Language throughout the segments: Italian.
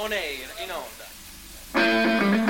on air, in onda.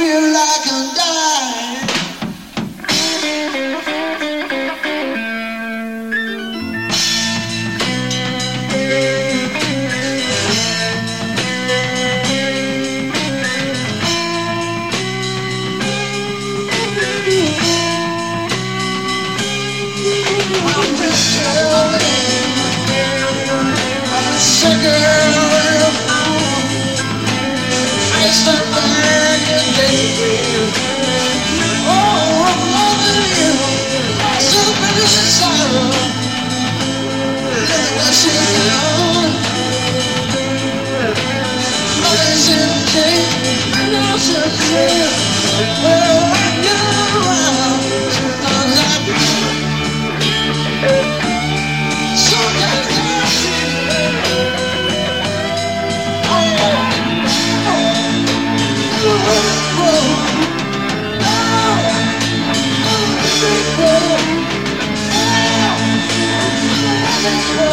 feel like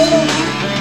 Beijo.